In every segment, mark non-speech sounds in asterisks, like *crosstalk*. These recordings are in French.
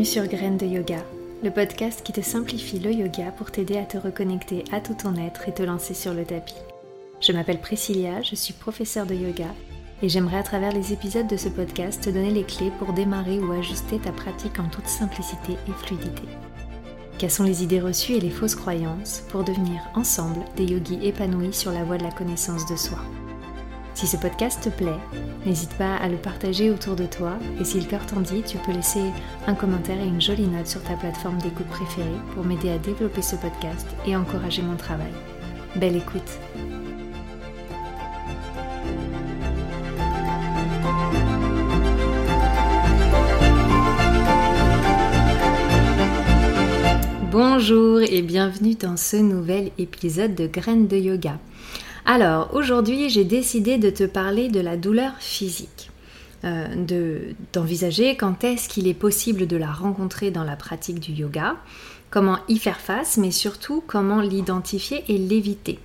Bienvenue sur Graines de Yoga, le podcast qui te simplifie le yoga pour t'aider à te reconnecter à tout ton être et te lancer sur le tapis. Je m'appelle Priscilla, je suis professeure de yoga et j'aimerais à travers les épisodes de ce podcast te donner les clés pour démarrer ou ajuster ta pratique en toute simplicité et fluidité. Sont les idées reçues et les fausses croyances pour devenir ensemble des yogis épanouis sur la voie de la connaissance de soi? Si ce podcast te plaît, n'hésite pas à le partager autour de toi et si le cœur t'en dit, tu peux laisser un commentaire et une jolie note sur ta plateforme d'écoute préférée pour m'aider à développer ce podcast et encourager mon travail. Belle écoute Bonjour et bienvenue dans ce nouvel épisode de Graines de Yoga. Alors, aujourd'hui, j'ai décidé de te parler de la douleur physique. Euh, d'envisager quand est-ce qu'il est possible de la rencontrer dans la pratique du yoga, comment y faire face, mais surtout comment l'identifier et l'éviter.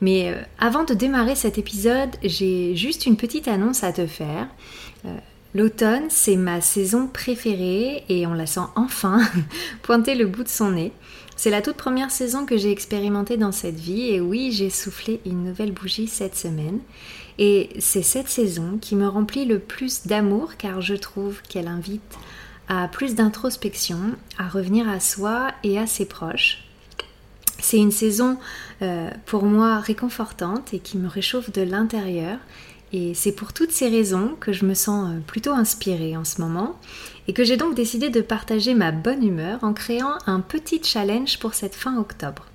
Mais euh, avant de démarrer cet épisode, j'ai juste une petite annonce à te faire. Euh, l'automne, c'est ma saison préférée et on la sent enfin *laughs* pointer le bout de son nez. C'est la toute première saison que j'ai expérimentée dans cette vie et oui, j'ai soufflé une nouvelle bougie cette semaine. Et c'est cette saison qui me remplit le plus d'amour car je trouve qu'elle invite à plus d'introspection, à revenir à soi et à ses proches. C'est une saison euh, pour moi réconfortante et qui me réchauffe de l'intérieur et c'est pour toutes ces raisons que je me sens euh, plutôt inspirée en ce moment et que j'ai donc décidé de partager ma bonne humeur en créant un petit challenge pour cette fin octobre.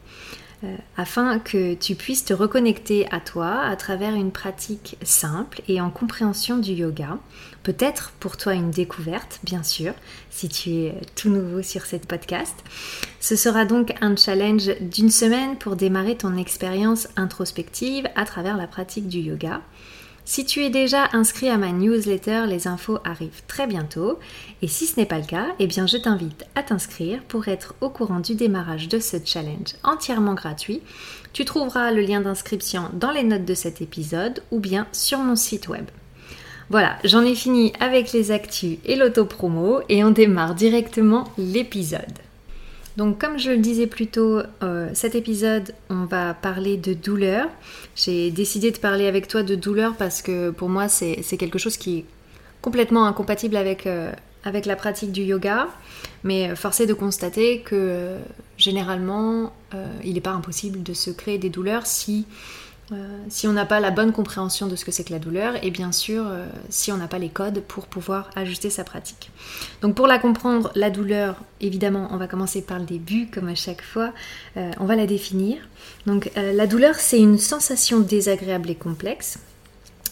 Euh, afin que tu puisses te reconnecter à toi à travers une pratique simple et en compréhension du yoga. Peut-être pour toi une découverte, bien sûr, si tu es tout nouveau sur cette podcast. Ce sera donc un challenge d'une semaine pour démarrer ton expérience introspective à travers la pratique du yoga. Si tu es déjà inscrit à ma newsletter, les infos arrivent très bientôt. Et si ce n'est pas le cas, eh bien je t'invite à t'inscrire pour être au courant du démarrage de ce challenge entièrement gratuit. Tu trouveras le lien d'inscription dans les notes de cet épisode ou bien sur mon site web. Voilà, j'en ai fini avec les actus et l'auto-promo et on démarre directement l'épisode. Donc comme je le disais plus tôt, euh, cet épisode, on va parler de douleur. J'ai décidé de parler avec toi de douleur parce que pour moi, c'est quelque chose qui est complètement incompatible avec, euh, la pratique du yoga. Mais force est de constater que euh, généralement, il n'est pas impossible de se créer des douleurs si euh, si on n'a pas la bonne compréhension de ce que c'est que la douleur et bien sûr euh, si on n'a pas les codes pour pouvoir ajuster sa pratique. Donc pour la comprendre, la douleur, évidemment, on va commencer par le début comme à chaque fois, euh, on va la définir. Donc la douleur, c'est une sensation désagréable et complexe.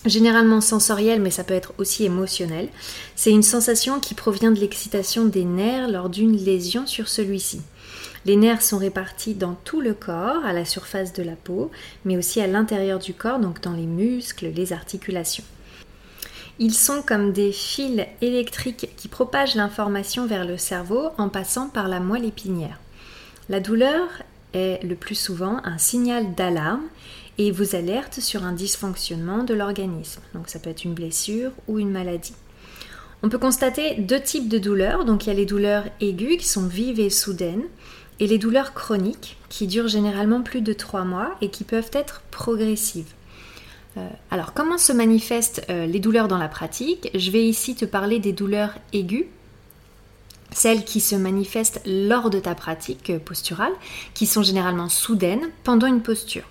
Généralement sensorielle, mais ça peut être aussi émotionnel. C'est une sensation qui provient de l'excitation des nerfs lors d'une lésion sur celui-ci. Les nerfs sont répartis dans tout le corps, à la surface de la peau, mais aussi à l'intérieur du corps, donc dans les muscles, les articulations. Ils sont comme des fils électriques qui propagent l'information vers le cerveau en passant par la moelle épinière. La douleur est le plus souvent un signal d'alarme et vous alerte sur un dysfonctionnement de l'organisme. Donc ça peut être une blessure ou une maladie. On peut constater deux types de douleurs. Donc il y a les douleurs aiguës qui sont vives et soudaines et les douleurs chroniques qui durent généralement plus de trois mois et qui peuvent être progressives. Euh, alors comment se manifestent euh, les douleurs dans la pratique? Je vais ici te parler des douleurs aiguës, celles qui se manifestent lors de ta pratique euh, posturale, qui sont généralement soudaines pendant une posture.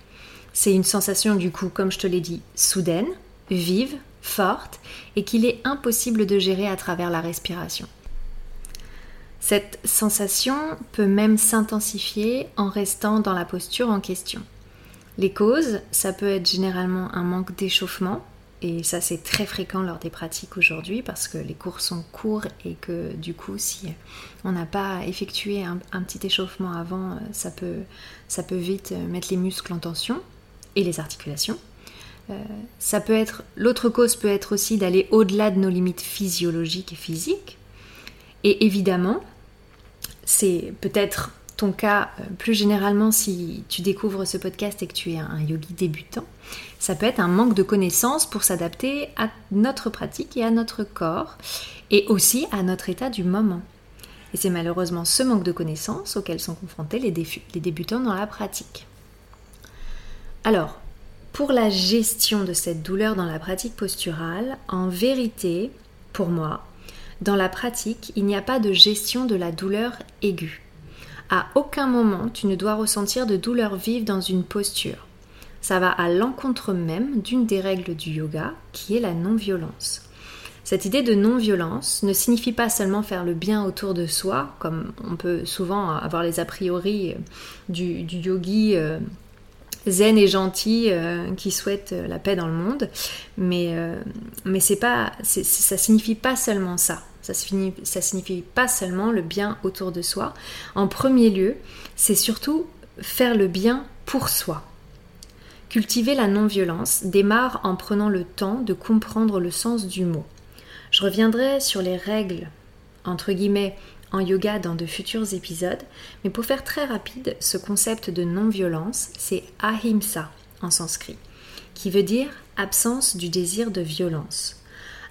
C'est une sensation du coup, comme je te l'ai dit, soudaine, vive, forte, et qu'il est impossible de gérer à travers la respiration. Cette sensation peut même s'intensifier en restant dans la posture en question. Les causes, ça peut être généralement un manque d'échauffement, et ça c'est très fréquent lors des pratiques aujourd'hui parce que les cours sont courts et que du coup si on n'a pas effectué un, petit échauffement avant, ça peut, ça peut vite mettre les muscles en tension et les articulations. Euh, ça peut être l'autre cause peut être aussi d'aller au-delà de nos limites physiologiques et physiques. Et évidemment, c'est peut-être ton cas euh, plus généralement si tu découvres ce podcast et que tu es un yogi débutant. Ça peut être un manque de connaissances pour s'adapter à notre pratique et à notre corps et aussi à notre état du moment. Et c'est malheureusement ce manque de connaissances auquel sont confrontés les, les débutants dans la pratique. Alors, pour la gestion de cette douleur dans la pratique posturale, en vérité, pour moi, dans la pratique, il n'y a pas de gestion de la douleur aiguë. À aucun moment, tu ne dois ressentir de douleur vive dans une posture. Ça va à l'encontre même d'une des règles du yoga, qui est la non-violence. Cette idée de non-violence ne signifie pas seulement faire le bien autour de soi, comme on peut souvent avoir les a priori du, yogi euh, zen et gentil euh, qui souhaite la paix dans le monde, mais, euh, mais c'est pas, ça signifie pas seulement ça. Ça ça signifie pas seulement le bien autour de soi. En premier lieu, c'est surtout faire le bien pour soi. Cultiver la non-violence démarre en prenant le temps de comprendre le sens du mot. Je reviendrai sur les règles, entre guillemets, en yoga dans de futurs épisodes, mais pour faire très rapide, ce concept de non-violence, c'est ahimsa en sanskrit, qui veut dire absence du désir de violence.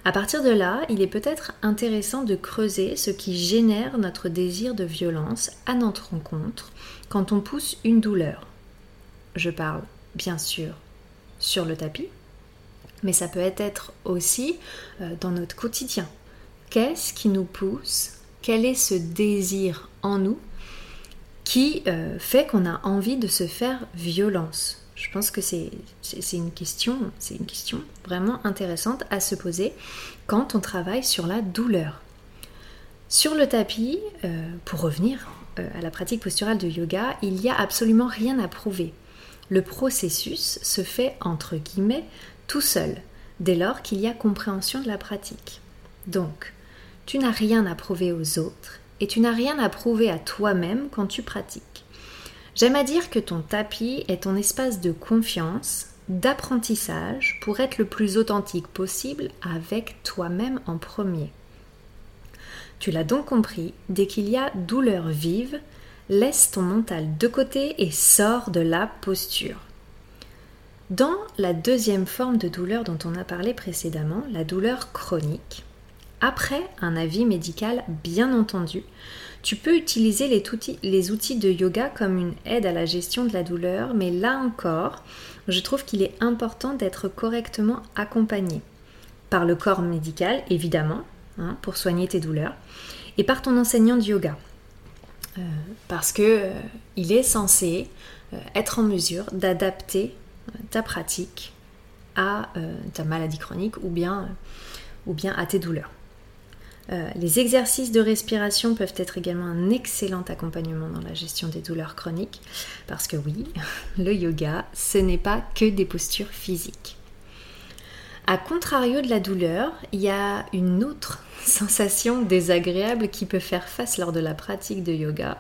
À partir de là, il est peut-être intéressant de creuser ce qui génère notre désir de violence à notre rencontre quand on pousse une douleur. Je parle bien sûr, sur le tapis, mais ça peut être aussi euh, dans notre quotidien. Qu'est-ce qui nous pousse Quel est ce désir en nous qui euh, fait qu'on a envie de se faire violence? Je pense que c'est une question, vraiment intéressante à se poser quand on travaille sur la douleur. Sur le tapis, euh, pour revenir à la pratique posturale de yoga, il n'y a absolument rien à prouver le processus se fait entre guillemets tout seul, dès lors qu'il y a compréhension de la pratique. Donc, tu n'as rien à prouver aux autres et tu n'as rien à prouver à toi-même quand tu pratiques. J'aime à dire que ton tapis est ton espace de confiance, d'apprentissage pour être le plus authentique possible avec toi-même en premier. Tu l'as donc compris, dès qu'il y a douleur vive, laisse ton mental de côté et sors de la posture. Dans la deuxième forme de douleur dont on a parlé précédemment, la douleur chronique, après un avis médical bien entendu, tu peux utiliser les outils, les outils, de yoga comme une aide à la gestion de la douleur, mais là encore, je trouve qu'il est important d'être correctement accompagné par le corps médical, évidemment, hein, pour soigner tes douleurs, et par ton enseignant de yoga. Euh, parce que euh, il est censé euh, être en mesure d'adapter ta pratique à ta maladie chronique ou bien, ou bien à tes douleurs. Les exercices de respiration peuvent être également un excellent accompagnement dans la gestion des douleurs chroniques, parce que oui, *laughs* le yoga, ce n'est pas que des postures physiques. A contrario de la douleur, il y a une autre *laughs* sensation désagréable qui peut faire face lors de la pratique de yoga.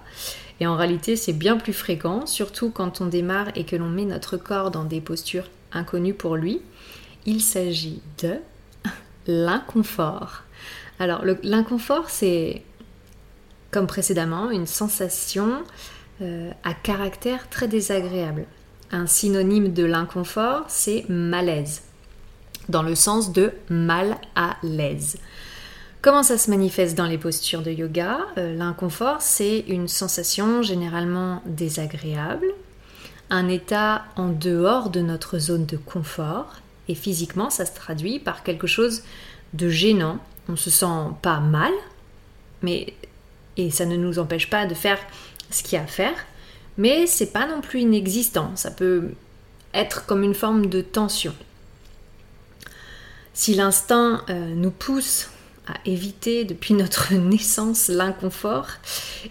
Et en réalité, c'est bien plus fréquent, surtout quand on démarre et que l'on met notre corps dans des postures inconnues pour lui. Il s'agit de *laughs* l'inconfort. Alors, l'inconfort, c'est, comme précédemment, une sensation euh, à caractère très désagréable. Un synonyme de l'inconfort, c'est malaise dans le sens de mal à l'aise. Comment ça se manifeste dans les postures de yoga? Euh, L'inconfort, c'est une sensation généralement désagréable, un état en dehors de notre zone de confort, et physiquement, ça se traduit par quelque chose de gênant. On se sent pas mal, mais et ça ne nous empêche pas de faire ce qu'il y a à faire, mais c'est pas non plus inexistant. Ça peut être comme une forme de tension. Si l'instinct euh, nous pousse à éviter depuis *laughs* notre naissance l'inconfort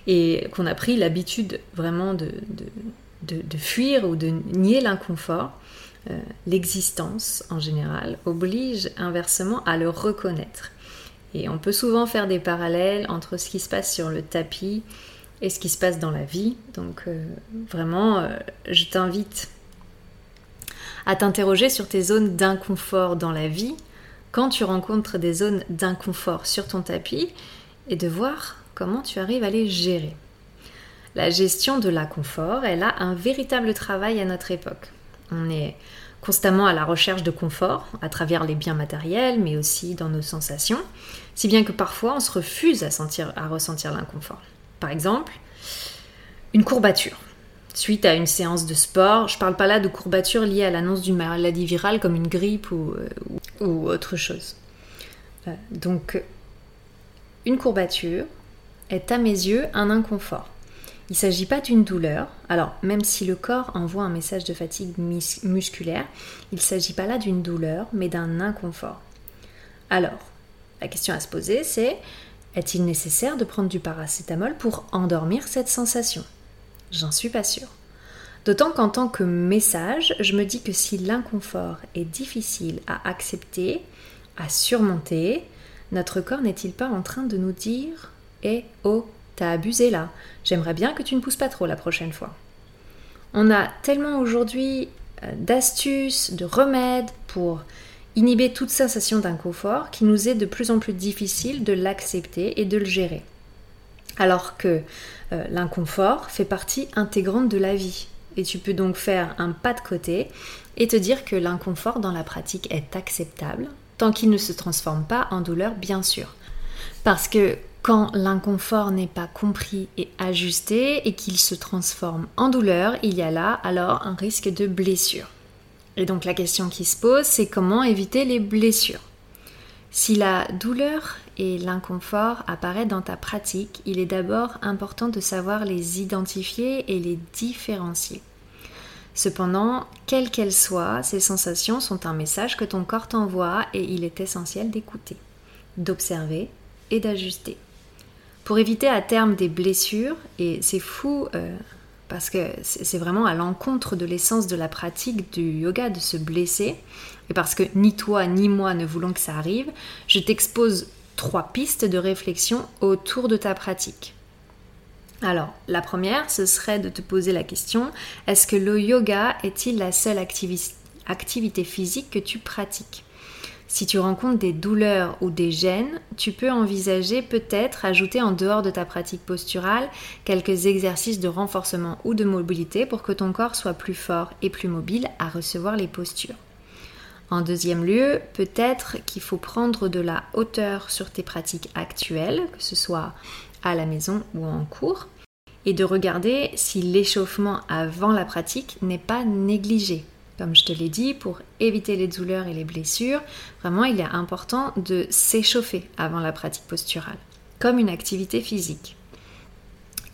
et qu'on a pris l'habitude vraiment de, fuir ou de nier l'inconfort, euh, l'existence en général oblige inversement à le reconnaître. Et on peut souvent faire des parallèles entre ce qui se passe sur le tapis et ce qui se passe dans la vie. Donc euh, vraiment, je t'invite à t'interroger sur tes zones d'inconfort dans la vie quand tu rencontres des zones d'inconfort sur ton tapis et de voir comment tu arrives à les gérer. La gestion de l'inconfort, elle a un véritable travail à notre époque. On est constamment à la recherche de confort à travers les biens matériels, mais aussi dans nos sensations, si bien que parfois on se refuse à, sentir, à ressentir l'inconfort. Par exemple, une courbature. Suite à une séance de sport, je ne parle pas là de courbature liée à l'annonce d'une maladie virale comme une grippe ou, euh, autre chose. Euh, donc, une courbature est à mes yeux un inconfort. Il ne s'agit pas d'une douleur. Alors, même si le corps envoie un message de fatigue musculaire, il ne s'agit pas là d'une douleur, mais d'un inconfort. Alors, la question à se poser, c'est est-il nécessaire de prendre du paracétamol pour endormir cette sensation? J'en suis pas sûre. D'autant qu'en tant que message, je me dis que si l'inconfort est difficile à accepter, à surmonter, notre corps n'est-il pas en train de nous dire Eh oh, t'as abusé là, j'aimerais bien que tu ne pousses pas trop la prochaine fois On a tellement aujourd'hui euh, d'astuces, de remèdes pour inhiber toute sensation d'inconfort qui nous est de plus en plus difficile de l'accepter et de le gérer. Alors que euh, l'inconfort fait partie intégrante de la vie. Et tu peux donc faire un pas de côté et te dire que l'inconfort dans la pratique est acceptable, tant qu'il ne se transforme pas en douleur, bien sûr. Parce que quand l'inconfort n'est pas compris et ajusté et qu'il se transforme en douleur, il y a là alors un risque de blessure. Et donc la question qui se pose, c'est comment éviter les blessures? Si la douleur et l'inconfort apparaissent dans ta pratique, il est d'abord important de savoir les identifier et les différencier. Cependant, quelles qu'elles soient, ces sensations sont un message que ton corps t'envoie et il est essentiel d'écouter, d'observer et d'ajuster. Pour éviter à terme des blessures, et c'est fou euh, parce que c'est vraiment à l'encontre de l'essence de la pratique du yoga de se blesser, et parce que ni toi ni moi ne voulons que ça arrive, je t'expose trois pistes de réflexion autour de ta pratique. Alors, la première, ce serait de te poser la question, est-ce que le yoga est-il la seule activité physique que tu pratiques? Si tu rencontres des douleurs ou des gènes, tu peux envisager peut-être ajouter en dehors de ta pratique posturale quelques exercices de renforcement ou de mobilité pour que ton corps soit plus fort et plus mobile à recevoir les postures. En deuxième lieu, peut-être qu'il faut prendre de la hauteur sur tes pratiques actuelles, que ce soit à la maison ou en cours, et de regarder si l'échauffement avant la pratique n'est pas négligé. Comme je te l'ai dit, pour éviter les douleurs et les blessures, vraiment il est important de s'échauffer avant la pratique posturale, comme une activité physique.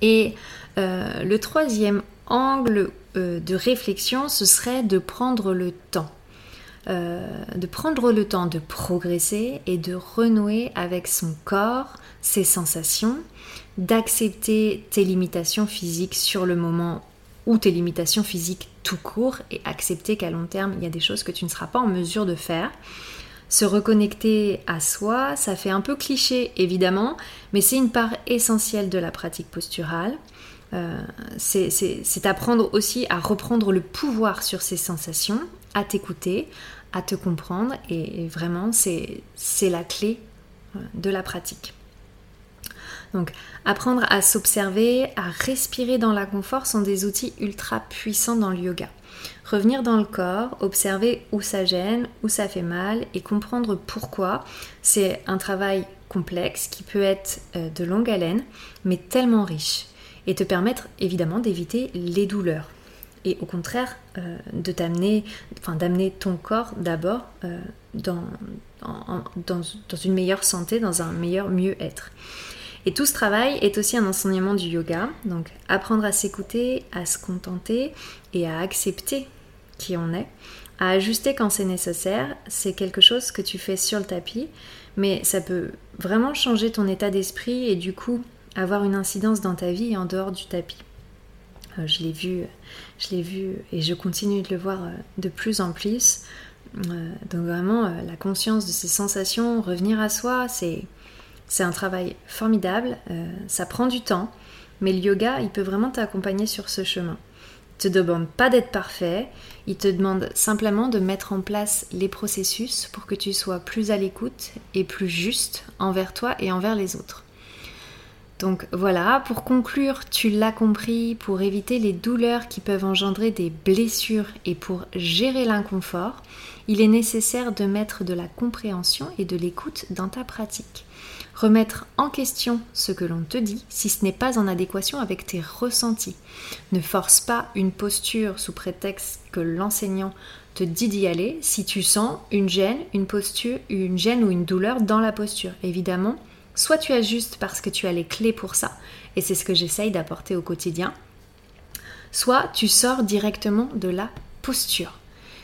Et euh, le troisième angle euh, de réflexion, ce serait de prendre le temps. Euh, de prendre le temps de progresser et de renouer avec son corps, ses sensations, d'accepter tes limitations physiques sur le moment ou tes limitations physiques tout court et accepter qu'à long terme, il y a des choses que tu ne seras pas en mesure de faire. Se reconnecter à soi, ça fait un peu cliché évidemment, mais c'est une part essentielle de la pratique posturale. Euh, c'est apprendre aussi à reprendre le pouvoir sur ses sensations, à t'écouter, à te comprendre, et vraiment c'est la clé euh, de la pratique. Donc apprendre à s'observer, à respirer dans l'inconfort sont des outils ultra puissants dans le yoga. Revenir dans le corps, observer où ça gêne, où ça fait mal et comprendre pourquoi, c'est un travail complexe qui peut être euh, de longue haleine mais tellement riche et te permettre évidemment d'éviter les douleurs et au contraire euh, d'amener ton corps d'abord euh, dans, dans, une meilleure santé, dans un meilleur mieux-être. Et tout ce travail est aussi un enseignement du yoga, donc apprendre à s'écouter, à se contenter et à accepter qui on est, à ajuster quand c'est nécessaire, c'est quelque chose que tu fais sur le tapis, mais ça peut vraiment changer ton état d'esprit et du coup avoir une incidence dans ta vie en dehors du tapis. Euh, je l'ai vu, je l'ai vu et je continue de le voir euh, de plus en plus. Euh, donc vraiment, la conscience de ces sensations, revenir à soi, c'est c'est un travail formidable, euh, ça prend du temps, mais le yoga, il peut vraiment t'accompagner sur ce chemin. Il te demande pas d'être parfait, il te demande simplement de mettre en place les processus pour que tu sois plus à l'écoute et plus juste envers toi et envers les autres. Donc voilà, pour conclure, tu l'as compris, pour éviter les douleurs qui peuvent engendrer des blessures et pour gérer l'inconfort, il est nécessaire de mettre de la compréhension et de l'écoute dans ta pratique. Remettre en question ce que l'on te dit si ce n'est pas en adéquation avec tes ressentis. Ne force pas une posture sous prétexte que l'enseignant te dit d'y aller si tu sens une gêne, une posture, une gêne ou une douleur dans la posture. Évidemment, soit tu ajustes parce que tu as les clés pour ça, et c'est ce que j'essaye d'apporter au quotidien, soit tu sors directement de la posture.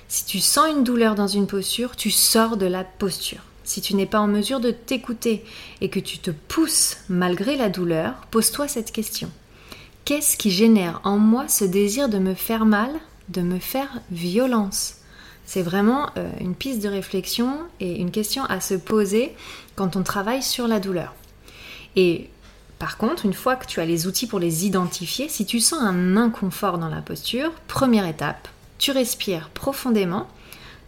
Si tu sens une douleur dans une posture, tu sors de la posture. Si tu n'es pas en mesure de t'écouter et que tu te pousses malgré la douleur, pose-toi cette question. Qu'est-ce qui génère en moi ce désir de me faire mal, de me faire violence? C'est vraiment euh, une piste de réflexion et une question à se poser quand on travaille sur la douleur. Et par contre, une fois que tu as les outils pour les identifier, si tu sens un inconfort dans la posture, première étape, tu respires profondément,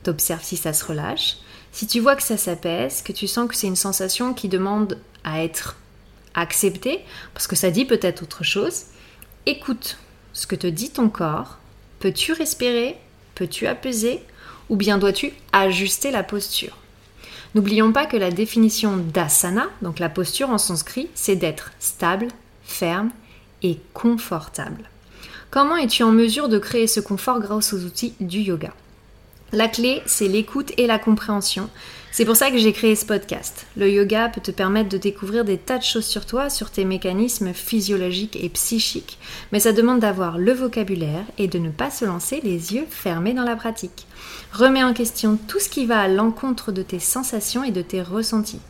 tu observes si ça se relâche. Si tu vois que ça s'apaise, que tu sens que c'est une sensation qui demande à être acceptée, parce que ça dit peut-être autre chose, écoute ce que te dit ton corps. Peux-tu respirer? Peux-tu apaiser? Ou bien dois-tu ajuster la posture? N'oublions pas que la définition d'asana, donc la posture en sanskrit, c'est d'être stable, ferme et confortable. Comment es-tu en mesure de créer ce confort grâce aux outils du yoga? La clé, c'est l'écoute et la compréhension. C'est pour ça que j'ai créé ce podcast. Le yoga peut te permettre de découvrir des tas de choses sur toi, sur tes mécanismes physiologiques et psychiques, mais ça demande d'avoir le vocabulaire et de ne pas se lancer les yeux fermés dans la pratique. Remets en question tout ce qui va à l'encontre de tes sensations et de tes ressentis.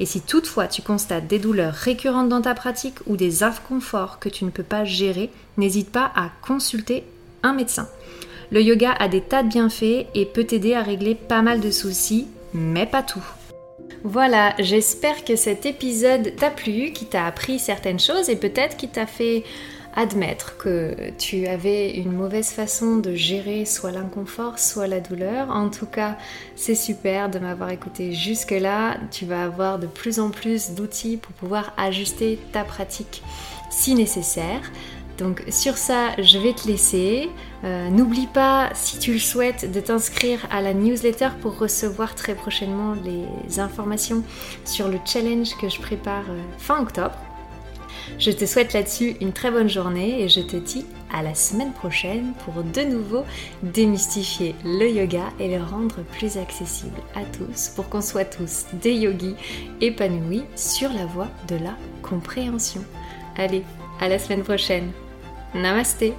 Et si toutefois tu constates des douleurs récurrentes dans ta pratique ou des inconforts que tu ne peux pas gérer, n'hésite pas à consulter un médecin. Le yoga a des tas de bienfaits et peut t'aider à régler pas mal de soucis mais pas tout. Voilà, j'espère que cet épisode t'a plu, qui t'a appris certaines choses et peut-être qui t'a fait admettre que tu avais une mauvaise façon de gérer soit l'inconfort, soit la douleur. En tout cas, c'est super de m'avoir écouté jusque-là. Tu vas avoir de plus en plus d'outils pour pouvoir ajuster ta pratique si nécessaire. Donc sur ça, je vais te laisser. Euh, n'oublie pas, si tu le souhaites, de t'inscrire à la newsletter pour recevoir très prochainement les informations sur le challenge que je prépare euh, fin octobre. Je te souhaite là-dessus une très bonne journée et je te dis à la semaine prochaine pour de nouveau démystifier le yoga et le rendre plus accessible à tous pour qu'on soit tous des yogis épanouis sur la voie de la compréhension. Allez, à la semaine prochaine. Namaste